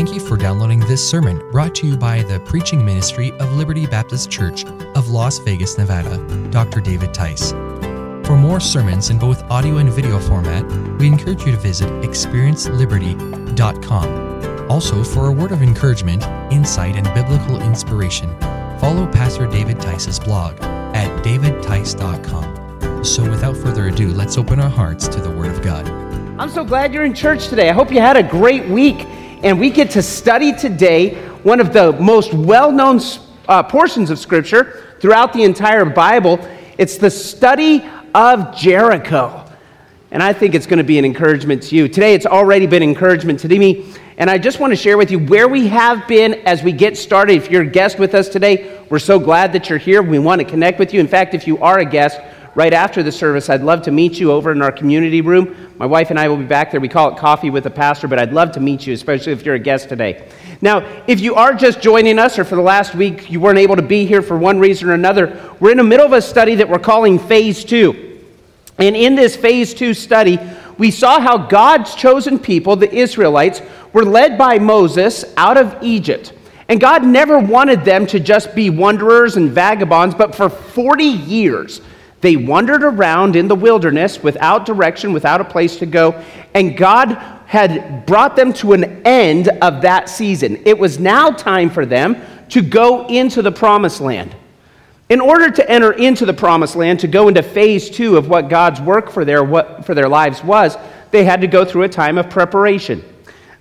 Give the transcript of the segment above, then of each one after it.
Thank you for downloading this sermon brought to you by the preaching ministry of Liberty Baptist Church of Las Vegas, Nevada, Dr. David Tice. For more sermons in both audio and video format, we encourage you to visit experienceliberty.com. Also, for a word of encouragement, insight, and biblical inspiration, follow Pastor David Tice's blog at davidtice.com. So, without further ado, let's open our hearts to the Word of God. I'm so glad you're in church today. I hope you had a great week. And we get to study today one of the most well known uh, portions of Scripture throughout the entire Bible. It's the study of Jericho. And I think it's going to be an encouragement to you. Today, it's already been encouragement to me. And I just want to share with you where we have been as we get started. If you're a guest with us today, we're so glad that you're here. We want to connect with you. In fact, if you are a guest, right after the service, I'd love to meet you over in our community room. My wife and I will be back there. We call it Coffee with the Pastor, but I'd love to meet you, especially if you're a guest today. Now, if you are just joining us or for the last week you weren't able to be here for one reason or another, we're in the middle of a study that we're calling Phase 2. And in this Phase 2 study, we saw how God's chosen people, the Israelites, were led by Moses out of Egypt. And God never wanted them to just be wanderers and vagabonds, but for 40 years, they wandered around in the wilderness without direction, without a place to go, and God had brought them to an end of that season. It was now time for them to go into the promised land. In order to enter into the promised land, to go into phase two of what God's work for their, what, for their lives was, they had to go through a time of preparation.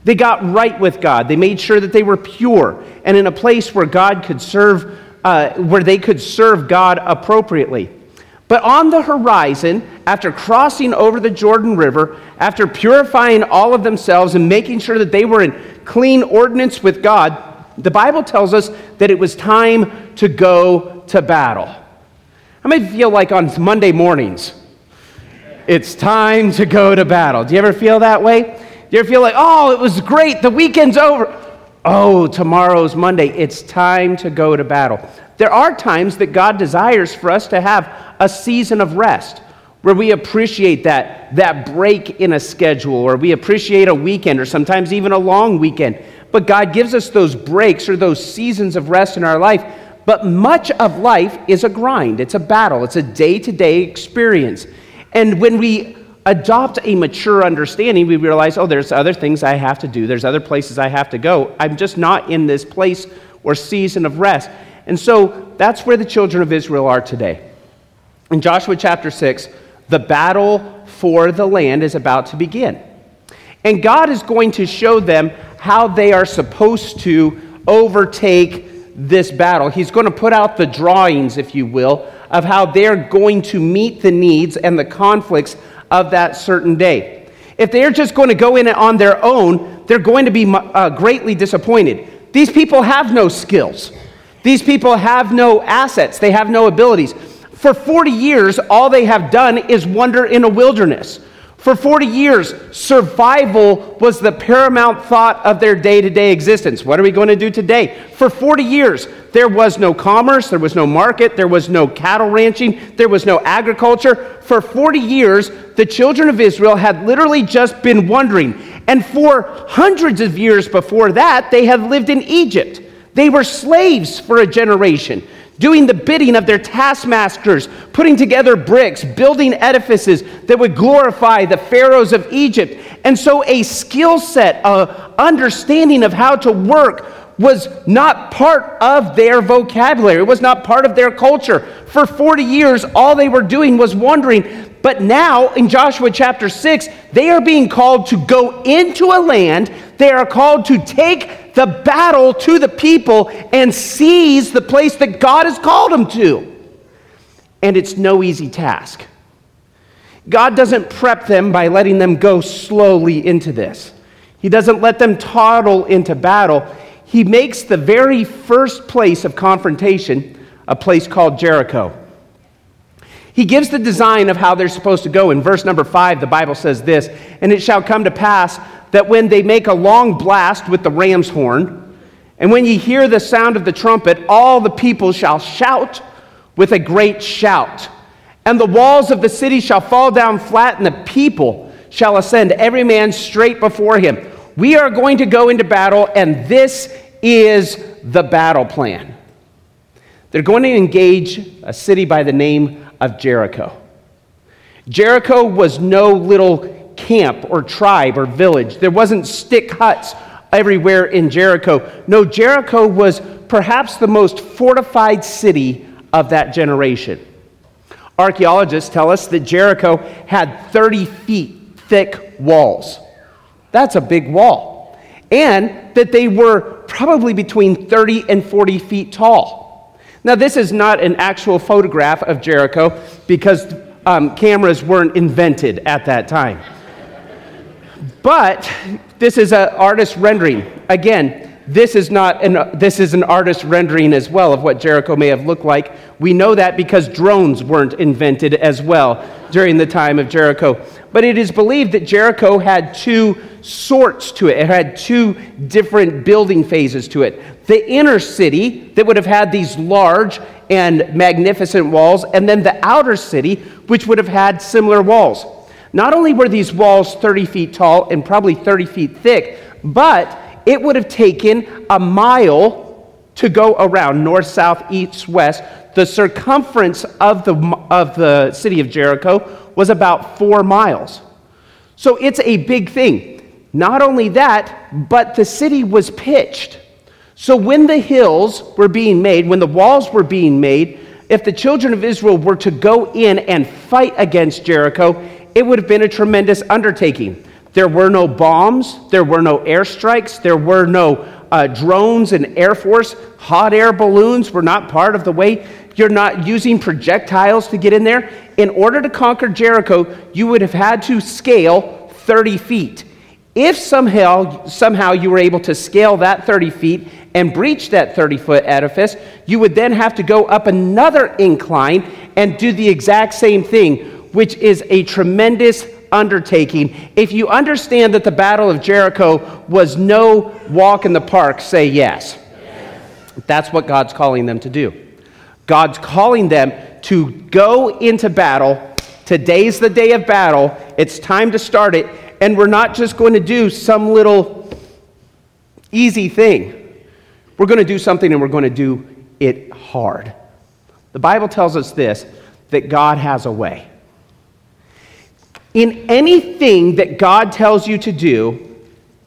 They got right with God. They made sure that they were pure and in a place where God could serve, uh, where they could serve God appropriately. But on the horizon, after crossing over the Jordan River, after purifying all of themselves and making sure that they were in clean ordinance with God, the Bible tells us that it was time to go to battle. I may feel like on Monday mornings, it's time to go to battle? Do you ever feel that way? Do you ever feel like, oh, it was great, the weekend's over? Oh, tomorrow's Monday, it's time to go to battle. There are times that God desires for us to have a season of rest where we appreciate that, that break in a schedule, or we appreciate a weekend, or sometimes even a long weekend. But God gives us those breaks or those seasons of rest in our life. But much of life is a grind, it's a battle, it's a day to day experience. And when we adopt a mature understanding, we realize, oh, there's other things I have to do, there's other places I have to go. I'm just not in this place or season of rest. And so that's where the children of Israel are today. In Joshua chapter 6, the battle for the land is about to begin. And God is going to show them how they are supposed to overtake this battle. He's going to put out the drawings, if you will, of how they're going to meet the needs and the conflicts of that certain day. If they're just going to go in on their own, they're going to be uh, greatly disappointed. These people have no skills. These people have no assets, they have no abilities. For 40 years, all they have done is wander in a wilderness. For 40 years, survival was the paramount thought of their day to day existence. What are we going to do today? For 40 years, there was no commerce, there was no market, there was no cattle ranching, there was no agriculture. For 40 years, the children of Israel had literally just been wandering. And for hundreds of years before that, they had lived in Egypt. They were slaves for a generation, doing the bidding of their taskmasters, putting together bricks, building edifices that would glorify the pharaohs of Egypt. And so, a skill set, a understanding of how to work was not part of their vocabulary. It was not part of their culture. For 40 years, all they were doing was wandering. But now, in Joshua chapter 6, they are being called to go into a land. They are called to take the battle to the people and seize the place that God has called them to. And it's no easy task. God doesn't prep them by letting them go slowly into this. He doesn't let them toddle into battle. He makes the very first place of confrontation a place called Jericho. He gives the design of how they're supposed to go. In verse number five, the Bible says this And it shall come to pass that when they make a long blast with the ram's horn, and when ye hear the sound of the trumpet, all the people shall shout with a great shout. And the walls of the city shall fall down flat, and the people shall ascend, every man straight before him. We are going to go into battle, and this is the battle plan. They're going to engage a city by the name of Jericho. Jericho was no little camp or tribe or village. There wasn't stick huts everywhere in Jericho. No, Jericho was perhaps the most fortified city of that generation. Archaeologists tell us that Jericho had 30 feet thick walls. That's a big wall. And that they were probably between 30 and 40 feet tall. Now, this is not an actual photograph of Jericho because um, cameras weren't invented at that time. But this is an artist rendering. Again, this is not an, this is an artist rendering as well of what Jericho may have looked like. We know that because drones weren't invented as well during the time of Jericho. But it is believed that Jericho had two sorts to it. It had two different building phases to it. The inner city that would have had these large and magnificent walls, and then the outer city, which would have had similar walls. Not only were these walls 30 feet tall and probably 30 feet thick, but it would have taken a mile to go around north, south, east, west. The circumference of the, of the city of Jericho was about four miles. So it's a big thing. Not only that, but the city was pitched. So when the hills were being made, when the walls were being made, if the children of Israel were to go in and fight against Jericho, it would have been a tremendous undertaking. There were no bombs, there were no airstrikes, there were no uh, drones and Air Force. Hot air balloons were not part of the way. You're not using projectiles to get in there. In order to conquer Jericho, you would have had to scale 30 feet. If somehow, somehow you were able to scale that 30 feet and breach that 30 foot edifice, you would then have to go up another incline and do the exact same thing, which is a tremendous undertaking. If you understand that the Battle of Jericho was no walk in the park, say yes. yes. That's what God's calling them to do. God's calling them to go into battle. Today's the day of battle. It's time to start it. And we're not just going to do some little easy thing. We're going to do something and we're going to do it hard. The Bible tells us this that God has a way. In anything that God tells you to do,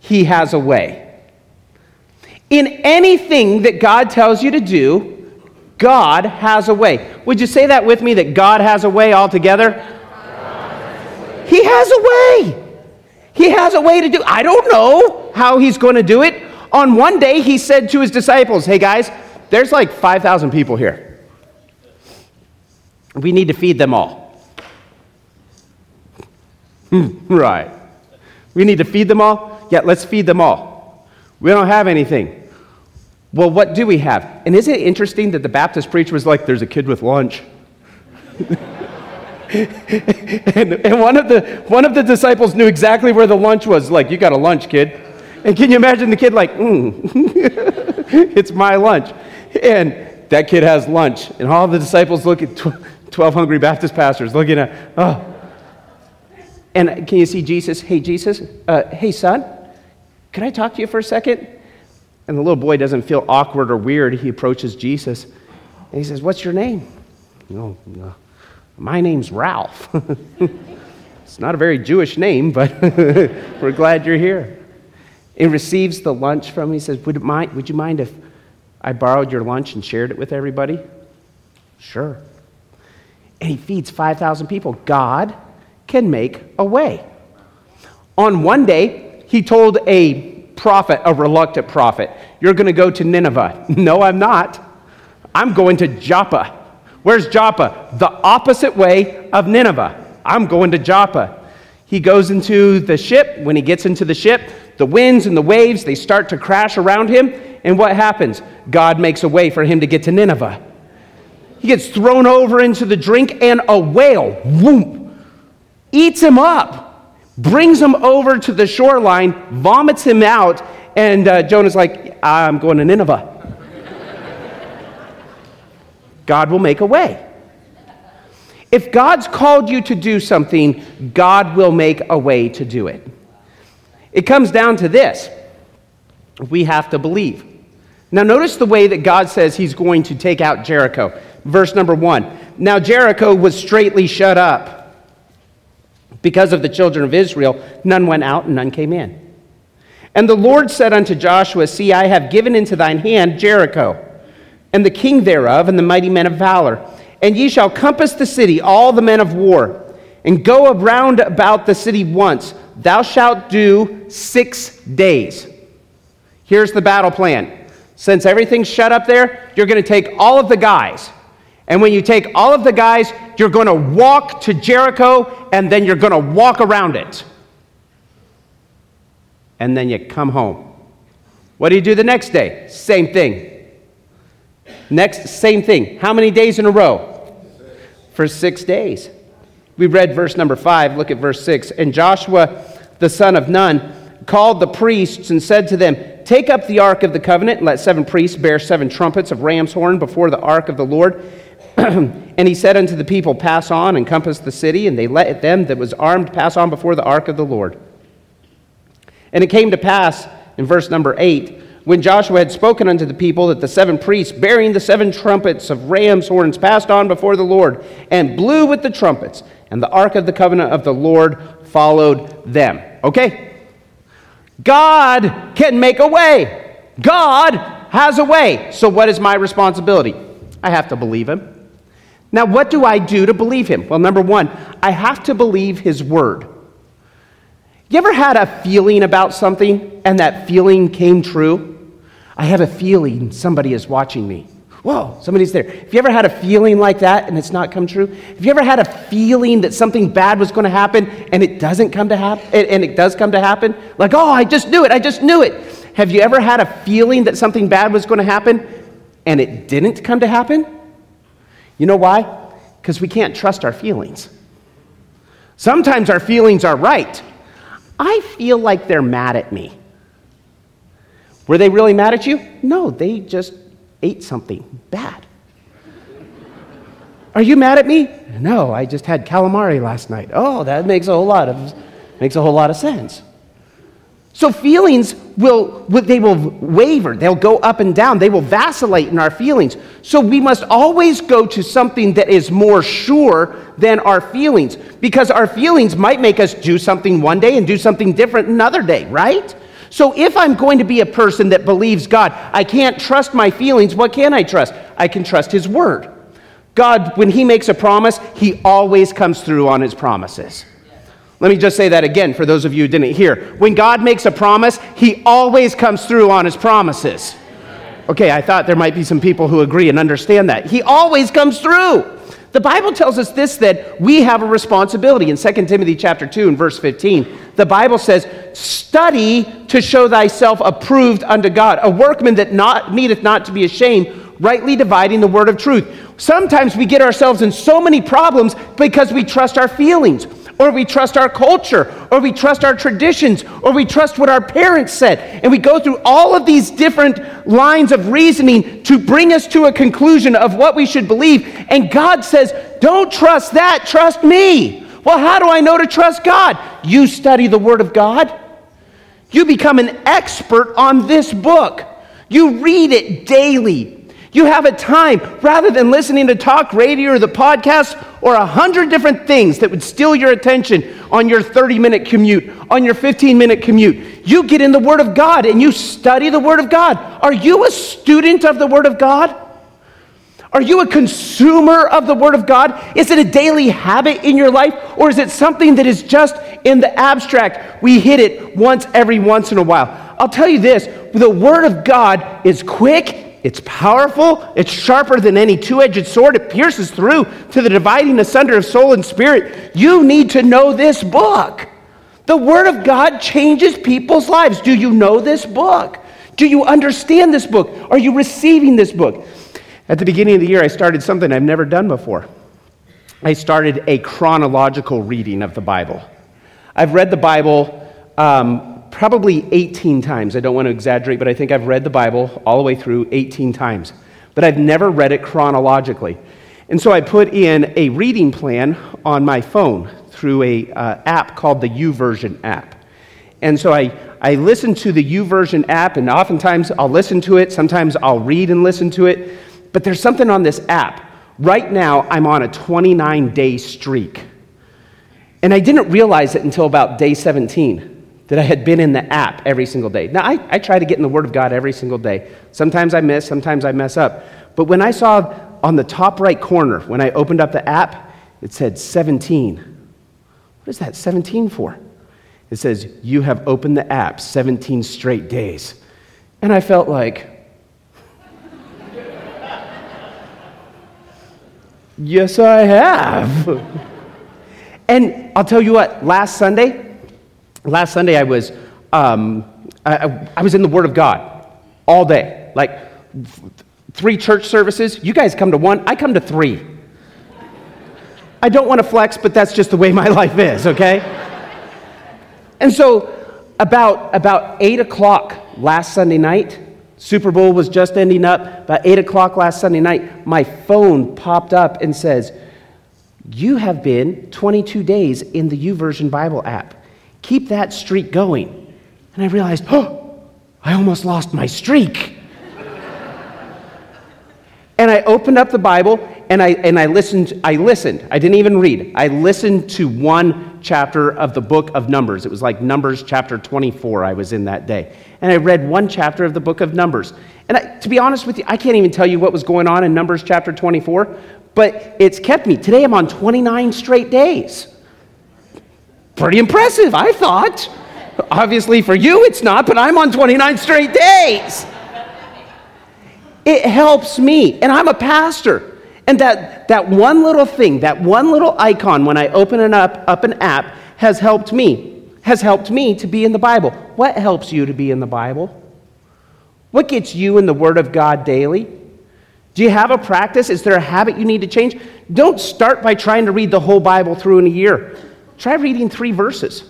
He has a way. In anything that God tells you to do, God has a way. Would you say that with me that God has a way altogether? He has a way. He has a way to do. I don't know how he's going to do it. On one day he said to his disciples, "Hey guys, there's like 5,000 people here. We need to feed them all." right. We need to feed them all? Yeah, let's feed them all. We don't have anything. Well, what do we have? And isn't it interesting that the Baptist preacher was like, there's a kid with lunch? and, and one, of the, one of the disciples knew exactly where the lunch was. Like, you got a lunch, kid. And can you imagine the kid, like, mm, it's my lunch. And that kid has lunch. And all the disciples look at 12 hungry Baptist pastors looking at, oh, and can you see Jesus? Hey, Jesus, uh, hey, son, can I talk to you for a second? And the little boy doesn't feel awkward or weird. He approaches Jesus and he says, What's your name? No, no. My name's Ralph. it's not a very Jewish name, but we're glad you're here. He receives the lunch from him. He says, would, mind, would you mind if I borrowed your lunch and shared it with everybody? Sure. And he feeds 5,000 people. God can make a way. On one day, he told a prophet, a reluctant prophet, You're going to go to Nineveh. No, I'm not. I'm going to Joppa. Where's Joppa? The opposite way of Nineveh. I'm going to Joppa. He goes into the ship. When he gets into the ship, the winds and the waves, they start to crash around him. And what happens? God makes a way for him to get to Nineveh. He gets thrown over into the drink, and a whale, whoop, eats him up, brings him over to the shoreline, vomits him out, and uh, Jonah's like, I'm going to Nineveh. God will make a way. If God's called you to do something, God will make a way to do it. It comes down to this we have to believe. Now, notice the way that God says he's going to take out Jericho. Verse number one. Now, Jericho was straightly shut up. Because of the children of Israel, none went out and none came in. And the Lord said unto Joshua, See, I have given into thine hand Jericho, and the king thereof, and the mighty men of valor. And ye shall compass the city, all the men of war, and go around about the city once. Thou shalt do six days. Here's the battle plan. Since everything's shut up there, you're going to take all of the guys. And when you take all of the guys, you're going to walk to Jericho, and then you're going to walk around it and then you come home. What do you do the next day? Same thing. Next, same thing. How many days in a row? For six days. We read verse number five. Look at verse six. And Joshua, the son of Nun, called the priests and said to them, Take up the ark of the covenant, and let seven priests bear seven trumpets of ram's horn before the ark of the Lord. and he said unto the people, Pass on and compass the city, and they let them that was armed pass on before the ark of the Lord. And it came to pass in verse number 8 when Joshua had spoken unto the people that the seven priests, bearing the seven trumpets of ram's horns, passed on before the Lord and blew with the trumpets, and the ark of the covenant of the Lord followed them. Okay? God can make a way. God has a way. So, what is my responsibility? I have to believe him. Now, what do I do to believe him? Well, number one, I have to believe his word. You ever had a feeling about something and that feeling came true? I have a feeling somebody is watching me. Whoa, somebody's there. Have you ever had a feeling like that and it's not come true? Have you ever had a feeling that something bad was going to happen and it doesn't come to happen and it does come to happen? Like, oh, I just knew it. I just knew it. Have you ever had a feeling that something bad was going to happen and it didn't come to happen? You know why? Because we can't trust our feelings. Sometimes our feelings are right, I feel like they're mad at me. Were they really mad at you? No, they just ate something bad. Are you mad at me? No, I just had calamari last night. Oh, that makes a whole lot of makes a whole lot of sense. So feelings will, they will waver, they'll go up and down, they will vacillate in our feelings. So we must always go to something that is more sure than our feelings, because our feelings might make us do something one day and do something different another day, right? So if I'm going to be a person that believes God, I can't trust my feelings, what can I trust? I can trust His Word. God, when He makes a promise, He always comes through on His promises. Let me just say that again for those of you who didn't hear. When God makes a promise, He always comes through on His promises. Okay, I thought there might be some people who agree and understand that. He always comes through. The Bible tells us this that we have a responsibility. In 2 Timothy chapter 2 and verse 15, the Bible says, Study to show thyself approved unto God, a workman that not, needeth not to be ashamed, rightly dividing the word of truth. Sometimes we get ourselves in so many problems because we trust our feelings or we trust our culture, or we trust our traditions, or we trust what our parents said. And we go through all of these different lines of reasoning to bring us to a conclusion of what we should believe. And God says, Don't trust that, trust me. Well, how do I know to trust God? You study the Word of God, you become an expert on this book, you read it daily. You have a time, rather than listening to talk radio or the podcast or a hundred different things that would steal your attention on your 30 minute commute, on your 15 minute commute. You get in the Word of God and you study the Word of God. Are you a student of the Word of God? Are you a consumer of the Word of God? Is it a daily habit in your life, or is it something that is just in the abstract? We hit it once every once in a while. I'll tell you this the Word of God is quick it's powerful. It's sharper than any two edged sword. It pierces through to the dividing asunder of soul and spirit. You need to know this book. The Word of God changes people's lives. Do you know this book? Do you understand this book? Are you receiving this book? At the beginning of the year, I started something I've never done before. I started a chronological reading of the Bible. I've read the Bible um, probably 18 times. I don't want to exaggerate, but I think I've read the Bible all the way through 18 times. But I've never read it chronologically. And so I put in a reading plan on my phone through a uh, app called the YouVersion app. And so I, I listen to the YouVersion app, and oftentimes I'll listen to it. Sometimes I'll read and listen to it. But there's something on this app. Right now, I'm on a 29 day streak. And I didn't realize it until about day 17 that I had been in the app every single day. Now, I, I try to get in the Word of God every single day. Sometimes I miss, sometimes I mess up. But when I saw on the top right corner, when I opened up the app, it said 17. What is that 17 for? It says, You have opened the app 17 straight days. And I felt like, Yes, I have. and I'll tell you what, last Sunday, last Sunday I was, um, I, I was in the Word of God all day. Like three church services. You guys come to one, I come to three. I don't want to flex, but that's just the way my life is, okay? and so, about, about 8 o'clock last Sunday night, Super Bowl was just ending up. About 8 o'clock last Sunday night, my phone popped up and says, You have been 22 days in the YouVersion Bible app. Keep that streak going. And I realized, Oh, I almost lost my streak. and I opened up the Bible and I, and I listened, I listened. I didn't even read. I listened to one chapter of the book of Numbers. It was like Numbers chapter 24 I was in that day. And I read one chapter of the book of Numbers. And I, to be honest with you, I can't even tell you what was going on in Numbers chapter 24, but it's kept me. Today I'm on 29 straight days. Pretty impressive, I thought. Obviously for you it's not, but I'm on 29 straight days. It helps me, and I'm a pastor. And that, that one little thing, that one little icon when I open it up, up an app has helped me, has helped me to be in the Bible. What helps you to be in the Bible? What gets you in the Word of God daily? Do you have a practice? Is there a habit you need to change? Don't start by trying to read the whole Bible through in a year. Try reading three verses.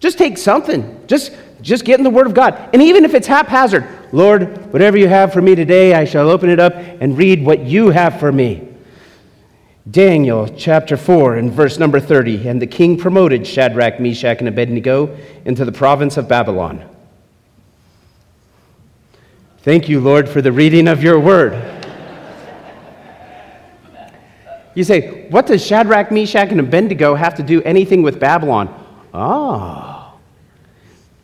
Just take something. Just, just get in the Word of God. And even if it's haphazard, Lord, whatever you have for me today, I shall open it up and read what you have for me. Daniel chapter 4 and verse number 30. And the king promoted Shadrach, Meshach, and Abednego into the province of Babylon. Thank you, Lord, for the reading of your word. You say, what does Shadrach, Meshach, and Abednego have to do anything with Babylon? Oh,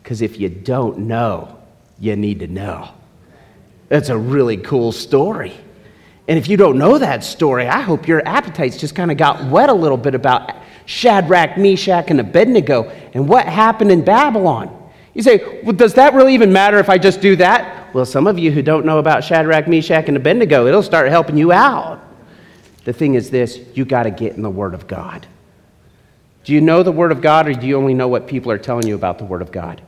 because if you don't know, you need to know. That's a really cool story. And if you don't know that story, I hope your appetites just kind of got wet a little bit about Shadrach, Meshach, and Abednego and what happened in Babylon. You say, well, does that really even matter if I just do that? Well, some of you who don't know about Shadrach, Meshach, and Abednego, it'll start helping you out. The thing is this you got to get in the Word of God. Do you know the Word of God, or do you only know what people are telling you about the Word of God?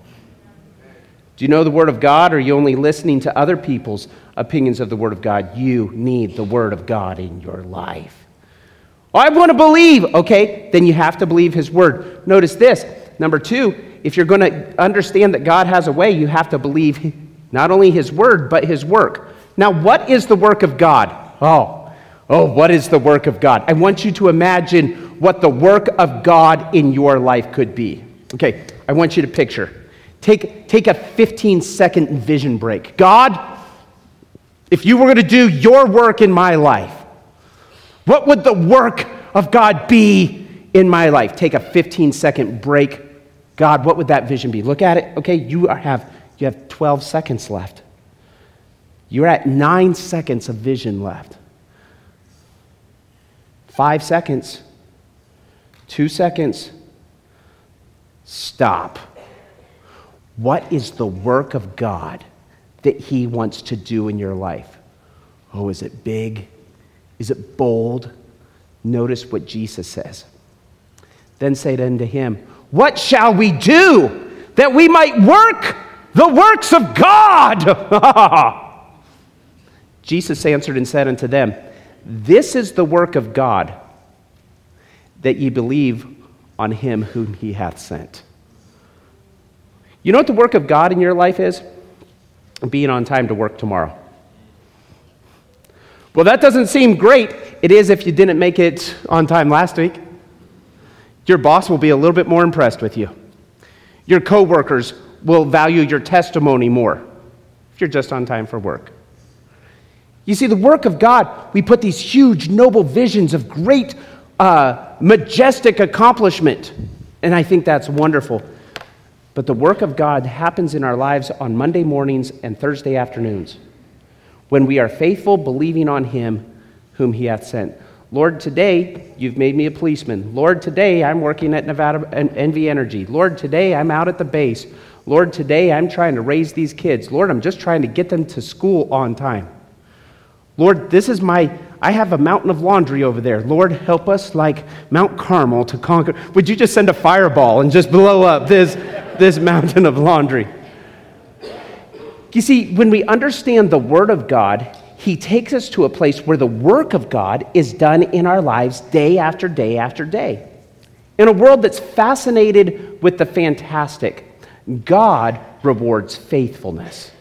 Do you know the Word of God, or are you only listening to other people's opinions of the Word of God? You need the Word of God in your life. I want to believe. Okay, then you have to believe His Word. Notice this. Number two, if you're going to understand that God has a way, you have to believe not only His Word, but His work. Now, what is the work of God? Oh, oh, what is the work of God? I want you to imagine what the work of God in your life could be. Okay, I want you to picture. Take, take a 15 second vision break. God, if you were going to do your work in my life, what would the work of God be in my life? Take a 15 second break. God, what would that vision be? Look at it. Okay, you have, you have 12 seconds left. You're at nine seconds of vision left. Five seconds. Two seconds. Stop. What is the work of God that He wants to do in your life? Oh, is it big? Is it bold? Notice what Jesus says. Then said unto him, What shall we do that we might work the works of God? Jesus answered and said unto them, This is the work of God, that ye believe on him whom he hath sent. You know what the work of God in your life is? Being on time to work tomorrow. Well, that doesn't seem great. It is if you didn't make it on time last week. Your boss will be a little bit more impressed with you. Your coworkers will value your testimony more if you're just on time for work. You see, the work of God, we put these huge, noble visions of great, uh, majestic accomplishment. And I think that's wonderful. But the work of God happens in our lives on Monday mornings and Thursday afternoons when we are faithful, believing on Him whom He hath sent. Lord, today you've made me a policeman. Lord, today I'm working at Nevada NV Energy. Lord, today I'm out at the base. Lord, today I'm trying to raise these kids. Lord, I'm just trying to get them to school on time. Lord, this is my, I have a mountain of laundry over there. Lord, help us like Mount Carmel to conquer. Would you just send a fireball and just blow up this, this mountain of laundry? You see, when we understand the Word of God, He takes us to a place where the work of God is done in our lives day after day after day. In a world that's fascinated with the fantastic, God rewards faithfulness.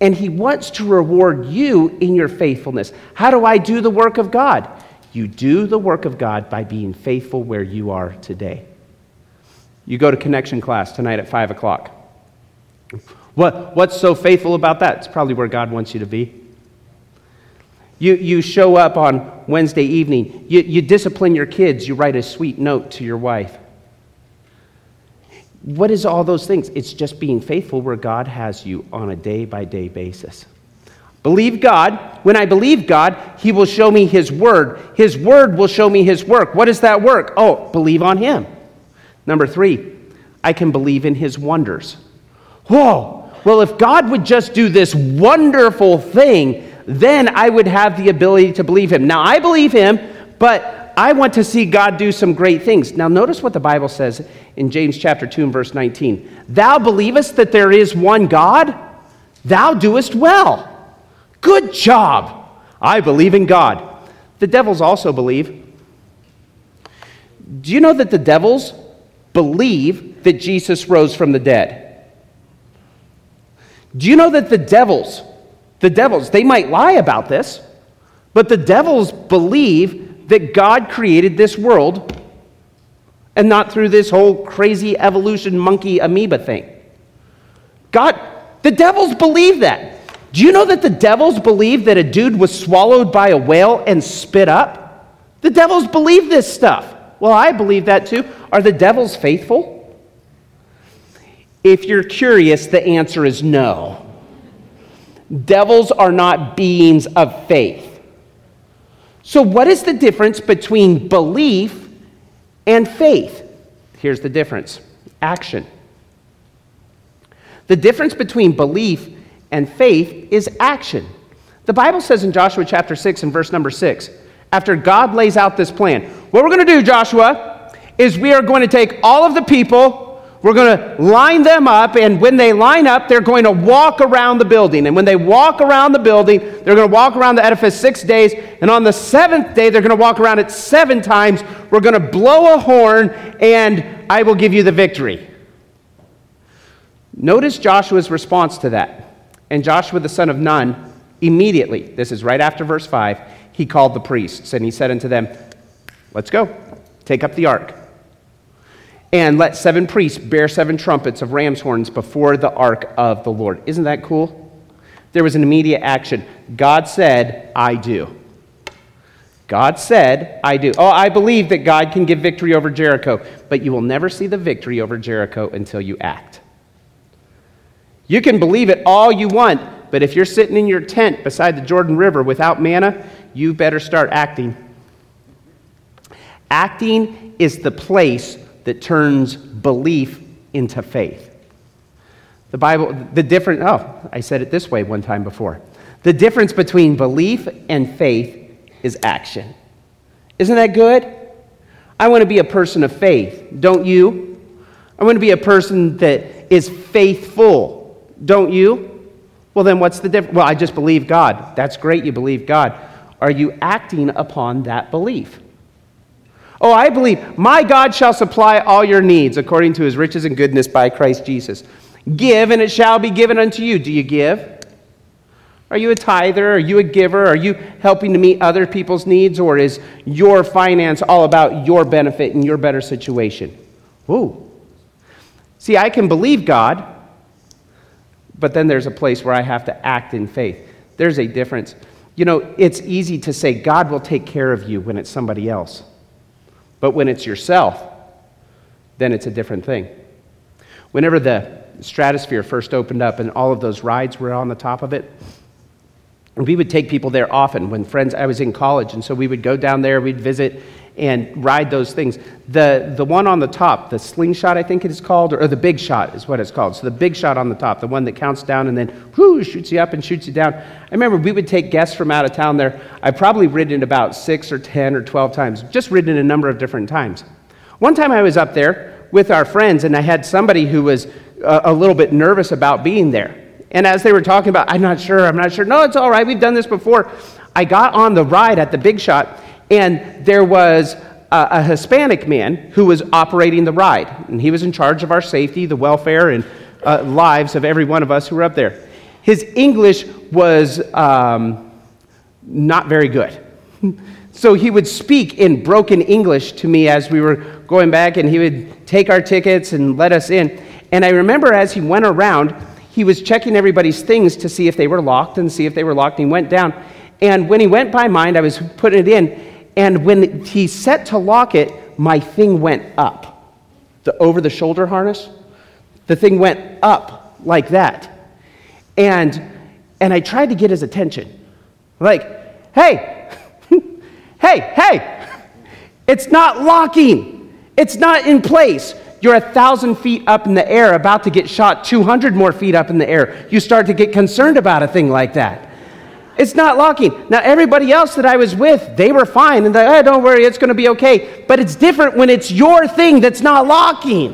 And He wants to reward you in your faithfulness. How do I do the work of God? You do the work of God by being faithful where you are today. You go to connection class tonight at 5 o'clock. What, what's so faithful about that? It's probably where God wants you to be. You, you show up on Wednesday evening. You, you discipline your kids. You write a sweet note to your wife. What is all those things? It's just being faithful where God has you on a day by day basis. Believe God. When I believe God, He will show me His word. His word will show me His work. What is that work? Oh, believe on Him. Number three, I can believe in His wonders. Whoa, well, if God would just do this wonderful thing, then I would have the ability to believe Him. Now, I believe Him, but I want to see God do some great things. Now, notice what the Bible says in James chapter 2 and verse 19. Thou believest that there is one God? Thou doest well. Good job. I believe in God. The devils also believe. Do you know that the devils believe that Jesus rose from the dead? Do you know that the devils, the devils, they might lie about this, but the devils believe that God created this world and not through this whole crazy evolution monkey amoeba thing. God, the devils believe that. Do you know that the devils believe that a dude was swallowed by a whale and spit up? The devils believe this stuff. Well, I believe that too. Are the devils faithful? If you're curious, the answer is no. Devils are not beings of faith. So, what is the difference between belief and faith? Here's the difference action. The difference between belief and faith is action. The Bible says in Joshua chapter 6 and verse number 6, after God lays out this plan, what we're going to do, Joshua, is we are going to take all of the people we're going to line them up, and when they line up, they're going to walk around the building. And when they walk around the building, they're going to walk around the edifice six days. And on the seventh day, they're going to walk around it seven times. We're going to blow a horn, and I will give you the victory. Notice Joshua's response to that. And Joshua the son of Nun, immediately, this is right after verse 5, he called the priests, and he said unto them, Let's go, take up the ark and let seven priests bear seven trumpets of ram's horns before the ark of the Lord. Isn't that cool? There was an immediate action. God said, I do. God said, I do. Oh, I believe that God can give victory over Jericho, but you will never see the victory over Jericho until you act. You can believe it all you want, but if you're sitting in your tent beside the Jordan River without manna, you better start acting. Acting is the place that turns belief into faith. The Bible, the difference, oh, I said it this way one time before. The difference between belief and faith is action. Isn't that good? I want to be a person of faith, don't you? I want to be a person that is faithful, don't you? Well, then what's the difference? Well, I just believe God. That's great, you believe God. Are you acting upon that belief? Oh, I believe my God shall supply all your needs according to his riches and goodness by Christ Jesus. Give, and it shall be given unto you. Do you give? Are you a tither? Are you a giver? Are you helping to meet other people's needs? Or is your finance all about your benefit and your better situation? Whoa. See, I can believe God, but then there's a place where I have to act in faith. There's a difference. You know, it's easy to say God will take care of you when it's somebody else. But when it's yourself, then it's a different thing. Whenever the stratosphere first opened up and all of those rides were on the top of it, we would take people there often when friends, I was in college, and so we would go down there, we'd visit and ride those things. The, the one on the top, the slingshot, I think it is called, or, or the big shot is what it's called. So the big shot on the top, the one that counts down and then whoo, shoots you up and shoots you down. I remember we would take guests from out of town there. I've probably ridden it about six or 10 or 12 times, just ridden it a number of different times. One time I was up there with our friends, and I had somebody who was a, a little bit nervous about being there. And as they were talking about, I'm not sure, I'm not sure. No, it's all right, we've done this before. I got on the ride at the big shot, and there was a, a, Hispanic man who was operating the ride. And he was in charge of our safety, the welfare, and uh, lives of every one of us who were up there. His English was um, not very good. so he would speak in broken English to me as we were going back, and he would take our tickets and let us in. And I remember as he went around, he was checking everybody's things to see if they were locked and see if they were locked. And he went down. And when he went by mine, I was putting it in. And when he set to lock it, my thing went up. The over the shoulder harness, the thing went up like that. And, and I tried to get his attention. Like, hey, hey, hey, it's not locking, it's not in place. You're a thousand feet up in the air, about to get shot 200 more feet up in the air. You start to get concerned about a thing like that. It's not locking. Now, everybody else that I was with, they were fine. And they, oh, don't worry, it's going to be okay. But it's different when it's your thing that's not locking.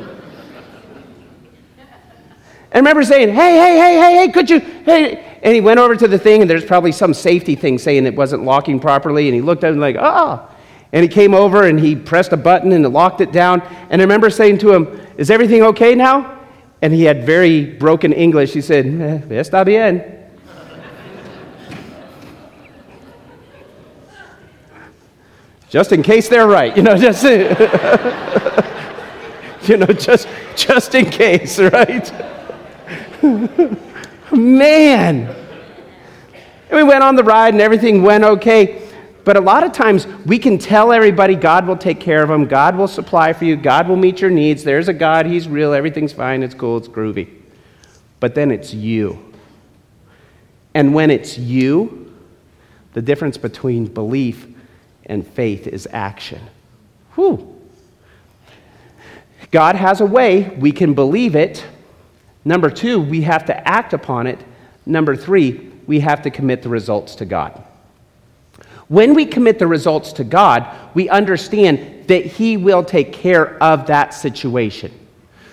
And I remember saying, hey, hey, hey, hey, hey, could you, hey. And he went over to the thing, and there's probably some safety thing saying it wasn't locking properly. And he looked at it like, oh. And he came over and he pressed a button and locked it down. And I remember saying to him, is everything okay now? And he had very broken English. He said, eh, está bien. Just in case they're right, you know, just you know, just just in case, right? Man. And we went on the ride and everything went okay. But a lot of times we can tell everybody God will take care of them, God will supply for you, God will meet your needs. There's a God, He's real, everything's fine, it's cool, it's groovy. But then it's you. And when it's you, the difference between belief and faith is action. Whew. God has a way, we can believe it. Number two, we have to act upon it. Number three, we have to commit the results to God. When we commit the results to God, we understand that He will take care of that situation.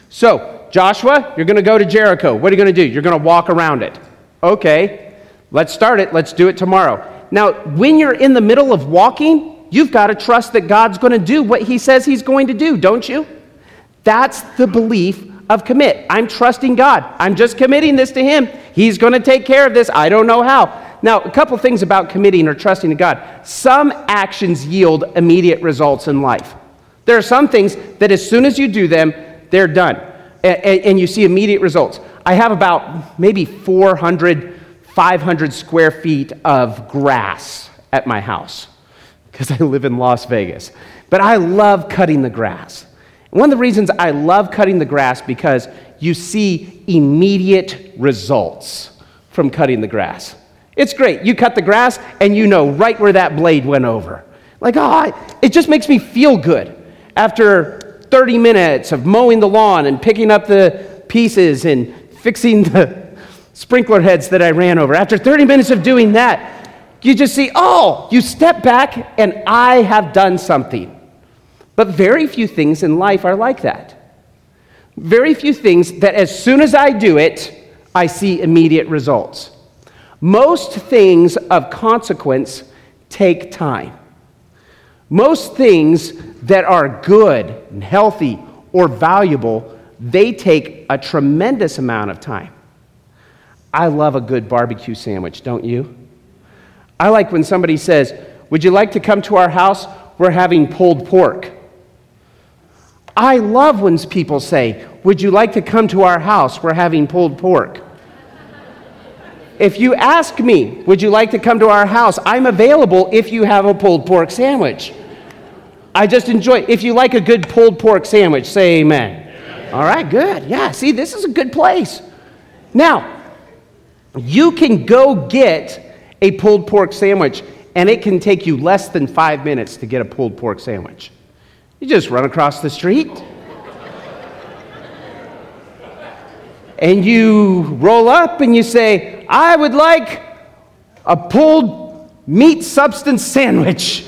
So, Joshua, you're going to go to Jericho. What are you going to do? You're going to walk around it. Okay, let's start it. Let's do it tomorrow. Now, when you're in the middle of walking, you've got to trust that God's going to do what He says He's going to do, don't you? That's the belief of commit. I'm trusting God. I'm just committing this to Him. He's going to take care of this. I don't know how. Now, a couple things about committing or trusting to God. Some actions yield immediate results in life. There are some things that as soon as you do them, they're done. And, and you see immediate results. I have about maybe 400 500 square feet of grass at my house because I live in Las Vegas. But I love cutting the grass. One of the reasons I love cutting the grass because you see immediate results from cutting the grass. It's great. You cut the grass and you know right where that blade went over. Like, oh, it just makes me feel good. After 30 minutes of mowing the lawn and picking up the pieces and fixing the sprinkler heads that I ran over. After 30 minutes of doing that, you just see, oh, you step back and I have done something. But very few things in life are like that. Very few things that as soon as I do it, I see immediate results. Most things of consequence take time. Most things that are good and healthy or valuable, they take a tremendous amount of time. I love a good barbecue sandwich, don't you? I like when somebody says, Would you like to come to our house? We're having pulled pork. I love when people say, Would you like to come to our house? We're having pulled pork. If you ask me, Would you like to come to our house? I'm available if you have a pulled pork sandwich. I just enjoy If you like a good pulled pork sandwich, say amen. amen. All right, good. Yeah, see, this is a good place. Now, you can go get a pulled pork sandwich, and it can take you less than five minutes to get a pulled pork sandwich. You just run across the street. and you roll up and you say, I would like a pulled meat substance sandwich.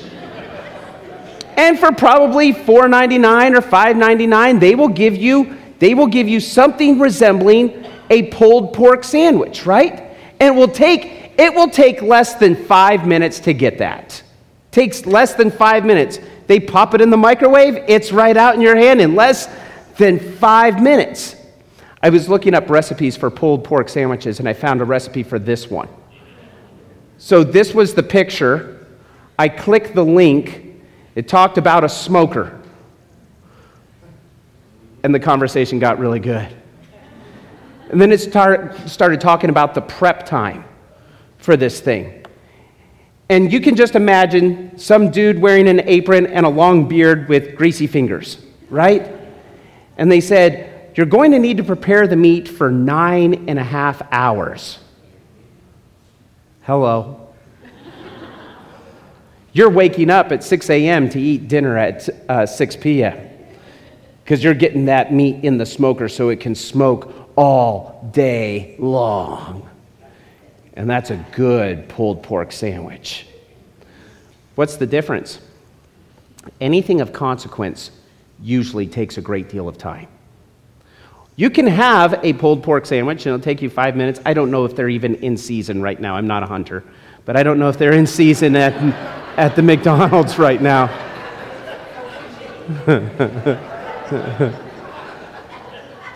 and for probably $4.99 or $5.99, they will give you they will give you something resembling a pulled pork sandwich, right? And it will take it will take less than 5 minutes to get that. Takes less than 5 minutes. They pop it in the microwave, it's right out in your hand in less than 5 minutes. I was looking up recipes for pulled pork sandwiches and I found a recipe for this one. So this was the picture. I clicked the link. It talked about a smoker. And the conversation got really good. And then it start, started talking about the prep time for this thing. And you can just imagine some dude wearing an apron and a long beard with greasy fingers, right? And they said, you're going to need to prepare the meat for nine and a half hours. Hello. You're waking up at 6 a.m. to eat dinner at uh, 6 p.m. because you're getting that meat in the smoker so it can smoke all day long. And that's a good pulled pork sandwich. What's the difference? Anything of consequence usually takes a great deal of time. You can have a pulled pork sandwich, and it'll take you five minutes. I don't know if they're even in season right now. I'm not a hunter, but I don't know if they're in season at, at the McDonald's right now.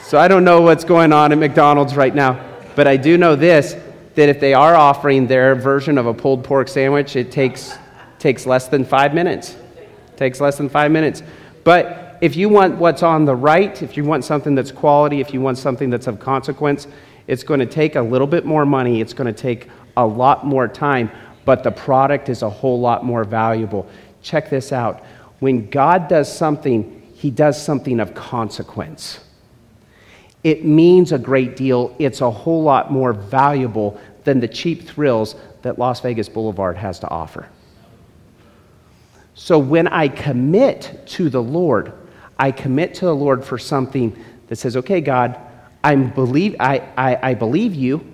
so I don't know what's going on at McDonald's right now, but I do know this that if they are offering their version of a pulled pork sandwich, it takes, takes less than five minutes. It takes less than five minutes. But if you want what's on the right, if you want something that's quality, if you want something that's of consequence, it's going to take a little bit more money. It's going to take a lot more time, but the product is a whole lot more valuable. Check this out. When God does something, he does something of consequence. It means a great deal. It's a whole lot more valuable than the cheap thrills that Las Vegas Boulevard has to offer. So when I commit to the Lord, I commit to the Lord for something that says, okay, God, I'm believe, I, I, I believe you,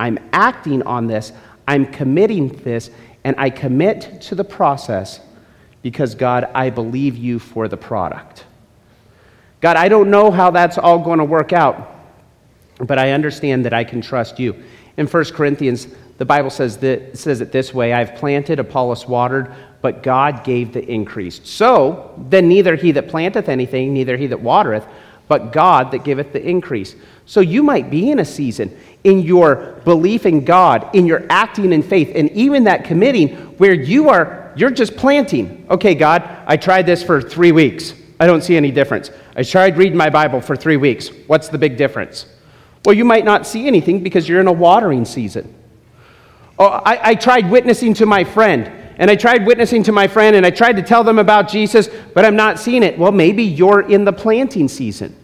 I'm acting on this, I'm committing this, and I commit to the process because, God, I believe you for the product. God, I don't know how that's all going to work out, but I understand that I can trust you. In 1 Corinthians, the Bible says, that, says it this way I've planted, Apollos watered, but God gave the increase. So then neither he that planteth anything, neither he that watereth, but God that giveth the increase. So you might be in a season in your belief in God, in your acting in faith, and even that committing where you are, you're just planting. Okay, God, I tried this for three weeks. I don't see any difference. I tried reading my Bible for three weeks. What's the big difference? Well, you might not see anything because you're in a watering season. Oh, I, I tried witnessing to my friend and I tried witnessing to my friend and I tried to tell them about Jesus, but I'm not seeing it. Well, maybe you're in the planting season.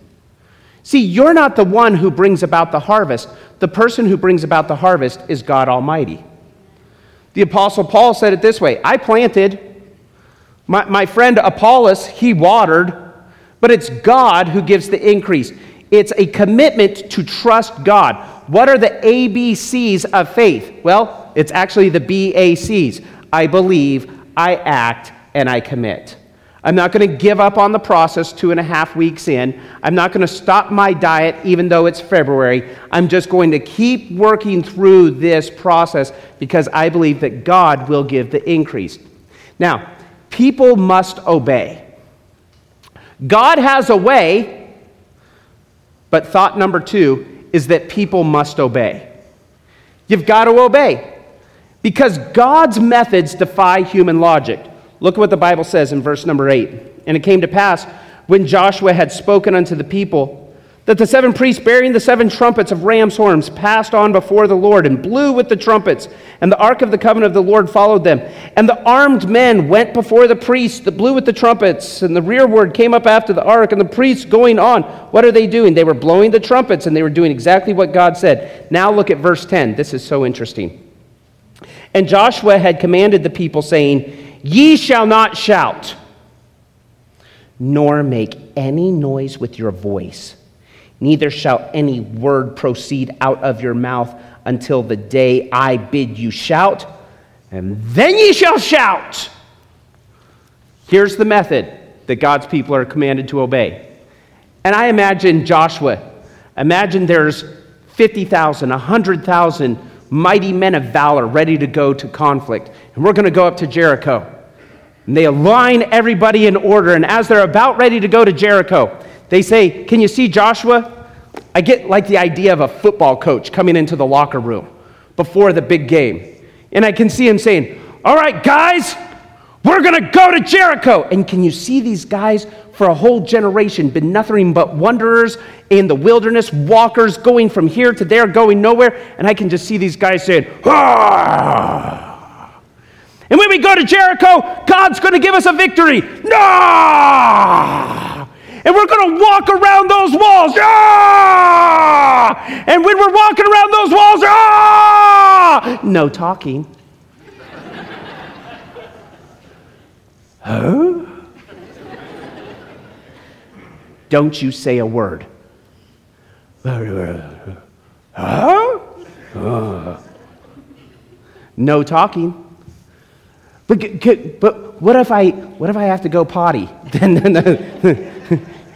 See, you're not the one who brings about the harvest. The person who brings about the harvest is God Almighty. The Apostle Paul said it this way I planted, my, my friend Apollos, he watered, but it's God who gives the increase. It's a commitment to trust God. What are the ABCs of faith? Well, it's actually the BACs. I believe, I act, and I commit. I'm not going to give up on the process two and a half weeks in. I'm not going to stop my diet even though it's February. I'm just going to keep working through this process because I believe that God will give the increase. Now, people must obey. God has a way, but thought number two is that people must obey. You've got to obey. Because God's methods defy human logic. Look at what the Bible says in verse number 8. And it came to pass, when Joshua had spoken unto the people, that the seven priests bearing the seven trumpets of ram's horns passed on before the Lord and blew with the trumpets, and the ark of the covenant of the Lord followed them. And the armed men went before the priests that blew with the trumpets, and the rearward came up after the ark, and the priests going on. What are they doing? They were blowing the trumpets, and they were doing exactly what God said. Now look at verse 10. This is so interesting. And Joshua had commanded the people, saying, Ye shall not shout, nor make any noise with your voice Neither shall any word proceed out of your mouth until the day I bid you shout, and then ye shall shout. Here's the method that God's people are commanded to obey. And I imagine Joshua, imagine there's 50,000, 100,000 mighty men of valor ready to go to conflict. And we're going to go up to Jericho. And they align everybody in order. And as they're about ready to go to Jericho, they say, Can you see Joshua? I get like the idea of a football coach coming into the locker room before the big game. And I can see him saying, All right, guys, we're going to go to Jericho. And can you see these guys for a whole generation been nothing but wanderers in the wilderness, walkers going from here to there, going nowhere? And I can just see these guys saying, ah! And when we go to Jericho, God's going to give us a victory. No! And we're going to walk around those walls. Ah! And when we're walking around those walls, ah! no talking. huh? Don't you say a word. Huh? No talking. But, but what if I what if I have to go potty? Then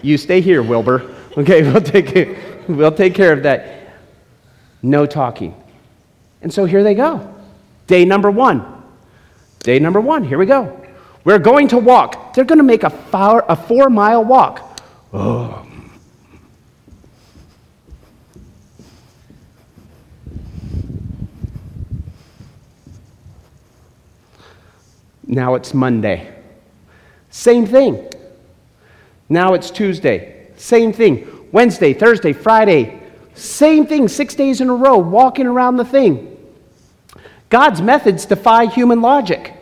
you stay here, Wilbur. Okay, we'll take, we'll take care of that. No talking. And so here they go. Day number one. Day number one. Here we go. We're going to walk. They're going to make a four, a four mile walk. Oh. Now it's Monday. Same thing. Now it's Tuesday. Same thing. Wednesday, Thursday, Friday. Same thing, six days in a row, walking around the thing. God's methods defy human logic.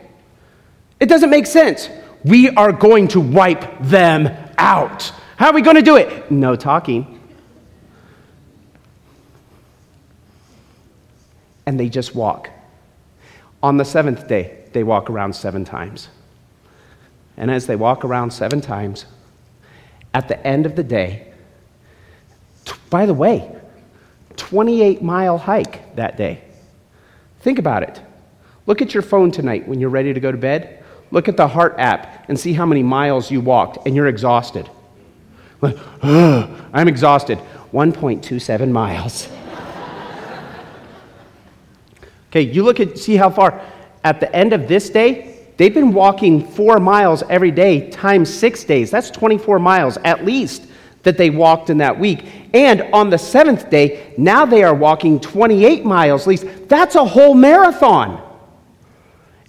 It doesn't make sense. We are going to wipe them out. How are we going to do it? No talking. And they just walk. On the seventh day, they walk around seven times. And as they walk around seven times, at the end of the day, by the way, 28 mile hike that day. Think about it. Look at your phone tonight when you're ready to go to bed. Look at the heart app and see how many miles you walked, and you're exhausted. I'm exhausted. 1.27 miles. okay, you look at, see how far. At the end of this day, They've been walking four miles every day times six days. That's 24 miles at least that they walked in that week. And on the seventh day, now they are walking 28 miles at least. That's a whole marathon.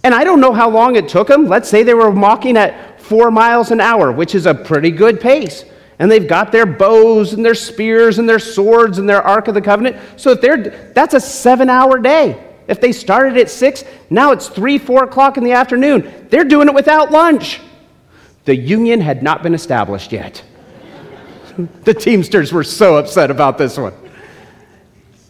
And I don't know how long it took them. Let's say they were walking at four miles an hour, which is a pretty good pace. And they've got their bows and their spears and their swords and their Ark of the Covenant. So they're, that's a seven hour day. If they started at 6, now it's 3, 4 o'clock in the afternoon. They're doing it without lunch. The union had not been established yet. the Teamsters were so upset about this one.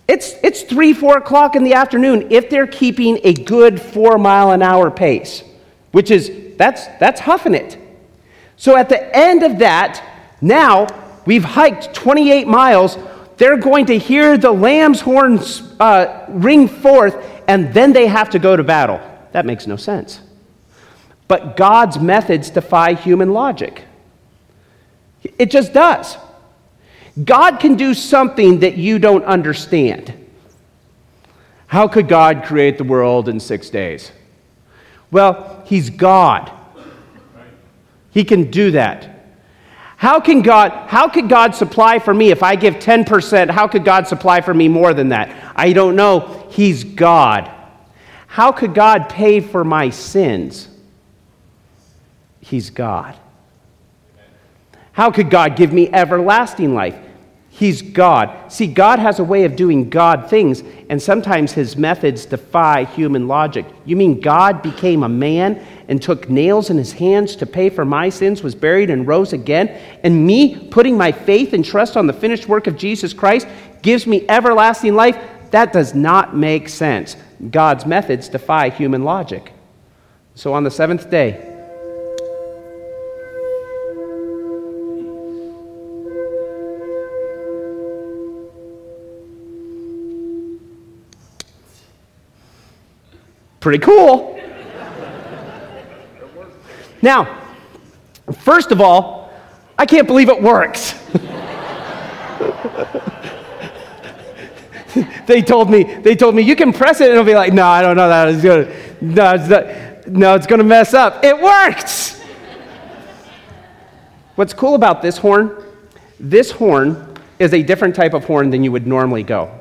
It's, it's 3, 4 o'clock in the afternoon if they're keeping a good 4 mile an hour pace, which is, that's, that's huffing it. So at the end of that, now we've hiked 28 miles they're going to hear the lamb's horns uh, ring forth, and then they have to go to battle. That makes no sense. But God's methods defy human logic. It just does. God can do something that you don't understand. How could God create the world in six days? Well, He's God. He can do that. How can God, how could God supply for me if I give 10%? How could God supply for me more than that? I don't know. He's God. How could God pay for my sins? He's God. How could God give me everlasting life? He's God. See, God has a way of doing God things, and sometimes his methods defy human logic. You mean God became a man and took nails in his hands to pay for my sins, was buried, and rose again? And me putting my faith and trust on the finished work of Jesus Christ gives me everlasting life? That does not make sense. God's methods defy human logic. So on the seventh day, Pretty cool. Now, first of all, I can't believe it works. they told me, they told me, you can press it and it'll be like, no, I don't know that. It's gonna, no, it's not, no, it's gonna mess up. It works. What's cool about this horn, this horn is a different type of horn than you would normally go.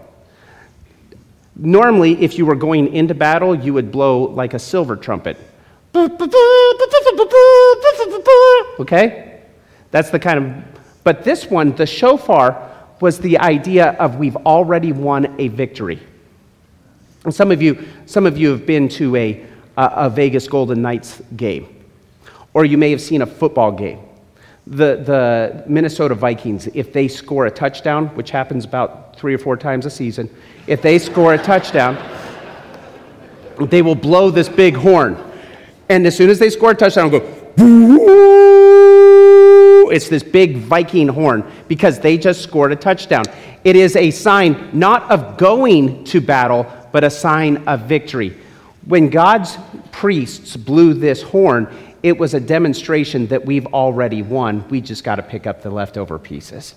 Normally, if you were going into battle, you would blow like a silver trumpet. Okay? That's the kind of. But this one, the shofar, was the idea of we've already won a victory. And some of you, some of you have been to a, a Vegas Golden Knights game, or you may have seen a football game. The, the Minnesota Vikings, if they score a touchdown, which happens about three or four times a season, if they score a touchdown, they will blow this big horn. And as soon as they score a touchdown, go, it's this big Viking horn because they just scored a touchdown. It is a sign not of going to battle, but a sign of victory. When God's priests blew this horn, it was a demonstration that we've already won. We just got to pick up the leftover pieces.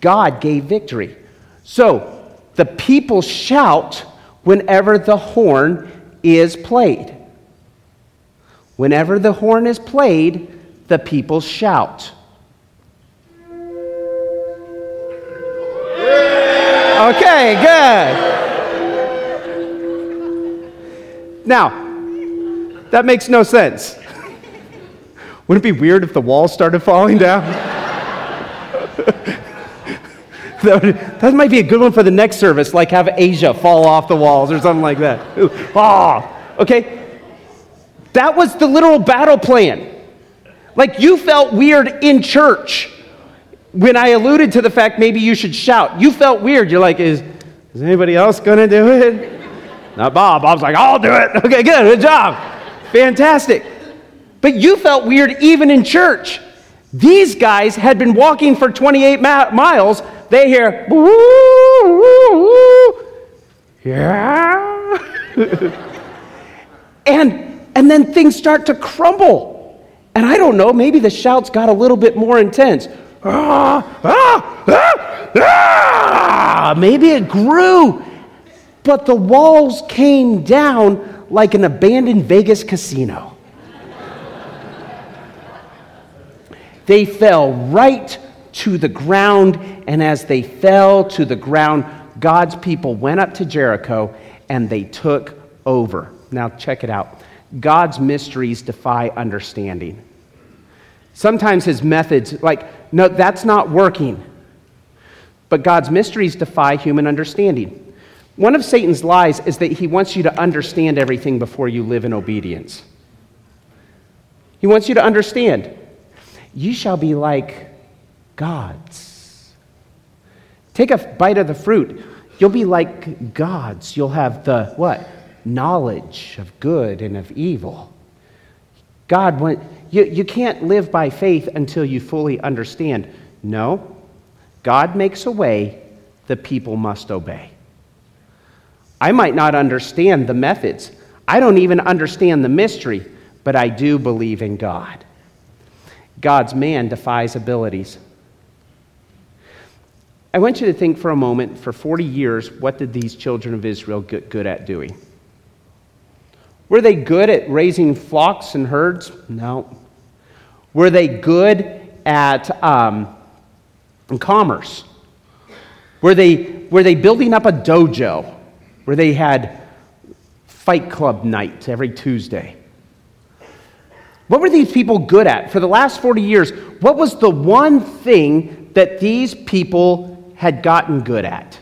God gave victory. So the people shout whenever the horn is played. Whenever the horn is played, the people shout. Okay, good. Now, that makes no sense. Wouldn't it be weird if the walls started falling down? that, that might be a good one for the next service, like have Asia fall off the walls or something like that. Ah, oh, okay. That was the literal battle plan. Like you felt weird in church when I alluded to the fact maybe you should shout. You felt weird. You're like, is, is anybody else going to do it? Not Bob. Bob's like, I'll do it. Okay, good. Good job. Fantastic. But you felt weird even in church. These guys had been walking for 28 ma- miles they hear, "Woo!" yeah. and, and then things start to crumble. And I don't know, maybe the shouts got a little bit more intense. Ah, ah, ah, ah. Maybe it grew. But the walls came down like an abandoned Vegas casino. they fell right to the ground, and as they fell to the ground, God's people went up to Jericho and they took over. Now, check it out. God's mysteries defy understanding. Sometimes his methods, like, no, that's not working. But God's mysteries defy human understanding. One of Satan's lies is that he wants you to understand everything before you live in obedience. He wants you to understand. You shall be like gods. Take a bite of the fruit. You'll be like gods. You'll have the what? Knowledge of good and of evil. God, when, you, you can't live by faith until you fully understand. No, God makes a way, the people must obey. I might not understand the methods, I don't even understand the mystery, but I do believe in God. God's man defies abilities. I want you to think for a moment for 40 years, what did these children of Israel get good at doing? Were they good at raising flocks and herds? No. Were they good at um, commerce? Were they, were they building up a dojo where they had fight club night every Tuesday? What were these people good at? For the last 40 years, what was the one thing that these people had gotten good at.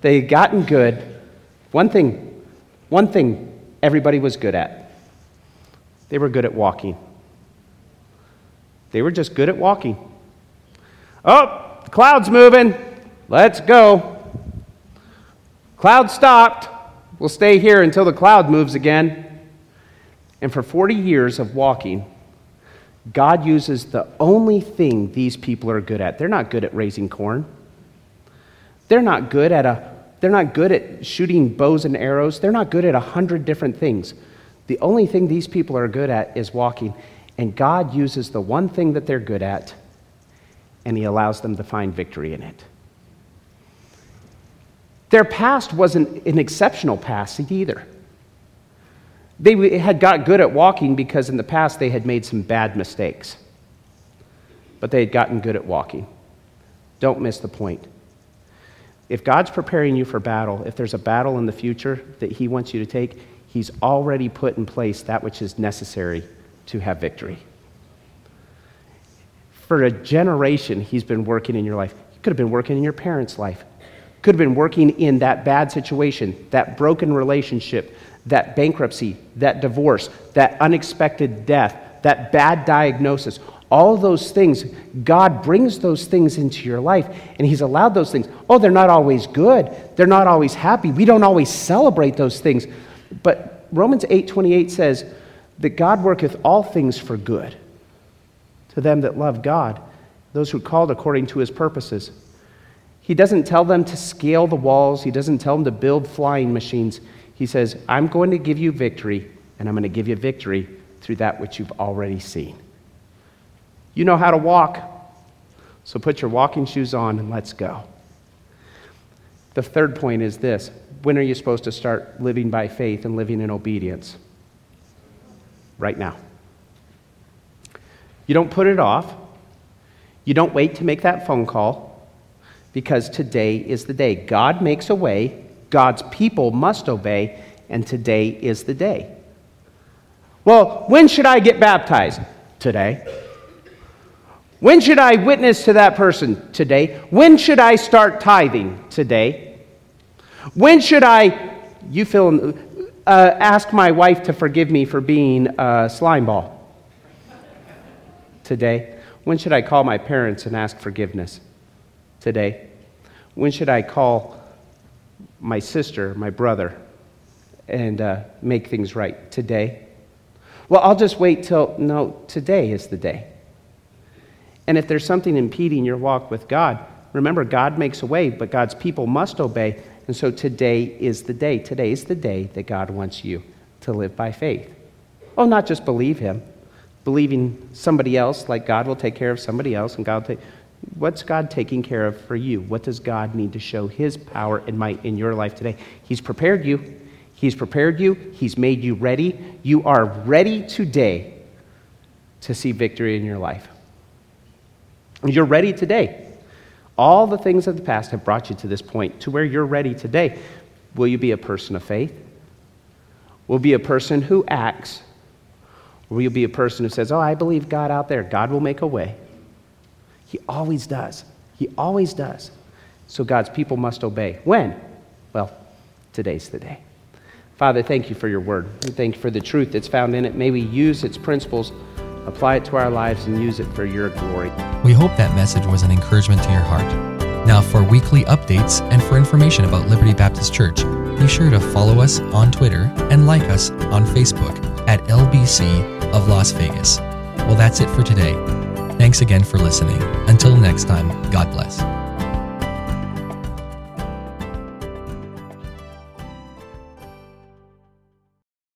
They had gotten good. One thing, one thing everybody was good at. They were good at walking. They were just good at walking. Oh, the cloud's moving. Let's go. Cloud stopped. We'll stay here until the cloud moves again. And for 40 years of walking, God uses the only thing these people are good at. They're not good at raising corn. They're not good at a they're not good at shooting bows and arrows. They're not good at a hundred different things. The only thing these people are good at is walking. And God uses the one thing that they're good at, and He allows them to find victory in it. Their past wasn't an exceptional past either. They had got good at walking because in the past they had made some bad mistakes. But they had gotten good at walking. Don't miss the point. If God's preparing you for battle, if there's a battle in the future that He wants you to take, He's already put in place that which is necessary to have victory. For a generation, He's been working in your life. He could have been working in your parents' life, could have been working in that bad situation, that broken relationship, that bankruptcy, that divorce, that unexpected death, that bad diagnosis. All those things, God brings those things into your life, and He's allowed those things. Oh, they're not always good. They're not always happy. We don't always celebrate those things. But Romans 8:28 says that God worketh all things for good to them that love God, those who are called according to His purposes. He doesn't tell them to scale the walls. He doesn't tell them to build flying machines. He says, I'm going to give you victory, and I'm going to give you victory through that which you've already seen. You know how to walk, so put your walking shoes on and let's go. The third point is this when are you supposed to start living by faith and living in obedience? Right now. You don't put it off. You don't wait to make that phone call because today is the day. God makes a way, God's people must obey, and today is the day. Well, when should I get baptized? Today. When should I witness to that person? Today. When should I start tithing? Today. When should I, you fill, uh, ask my wife to forgive me for being a slime ball? Today. When should I call my parents and ask forgiveness? Today. When should I call my sister, my brother, and uh, make things right? Today. Well, I'll just wait till, no, today is the day. And if there's something impeding your walk with God, remember, God makes a way, but God's people must obey. And so today is the day. Today is the day that God wants you to live by faith. Oh, not just believe Him, believing somebody else, like God will take care of somebody else, and God will take. What's God taking care of for you? What does God need to show His power and might in your life today? He's prepared you. He's prepared you. He's made you ready. You are ready today to see victory in your life. You're ready today. All the things of the past have brought you to this point, to where you're ready today. Will you be a person of faith? Will be a person who acts? Or will you be a person who says, Oh, I believe God out there. God will make a way. He always does. He always does. So God's people must obey. When? Well, today's the day. Father, thank you for your word. thank you for the truth that's found in it. May we use its principles apply it to our lives, and use it for your glory. We hope that message was an encouragement to your heart. Now, for weekly updates and for information about Liberty Baptist Church, be sure to follow us on Twitter and like us on Facebook at LBC of Las Vegas. Well, that's it for today. Thanks again for listening. Until next time, God bless.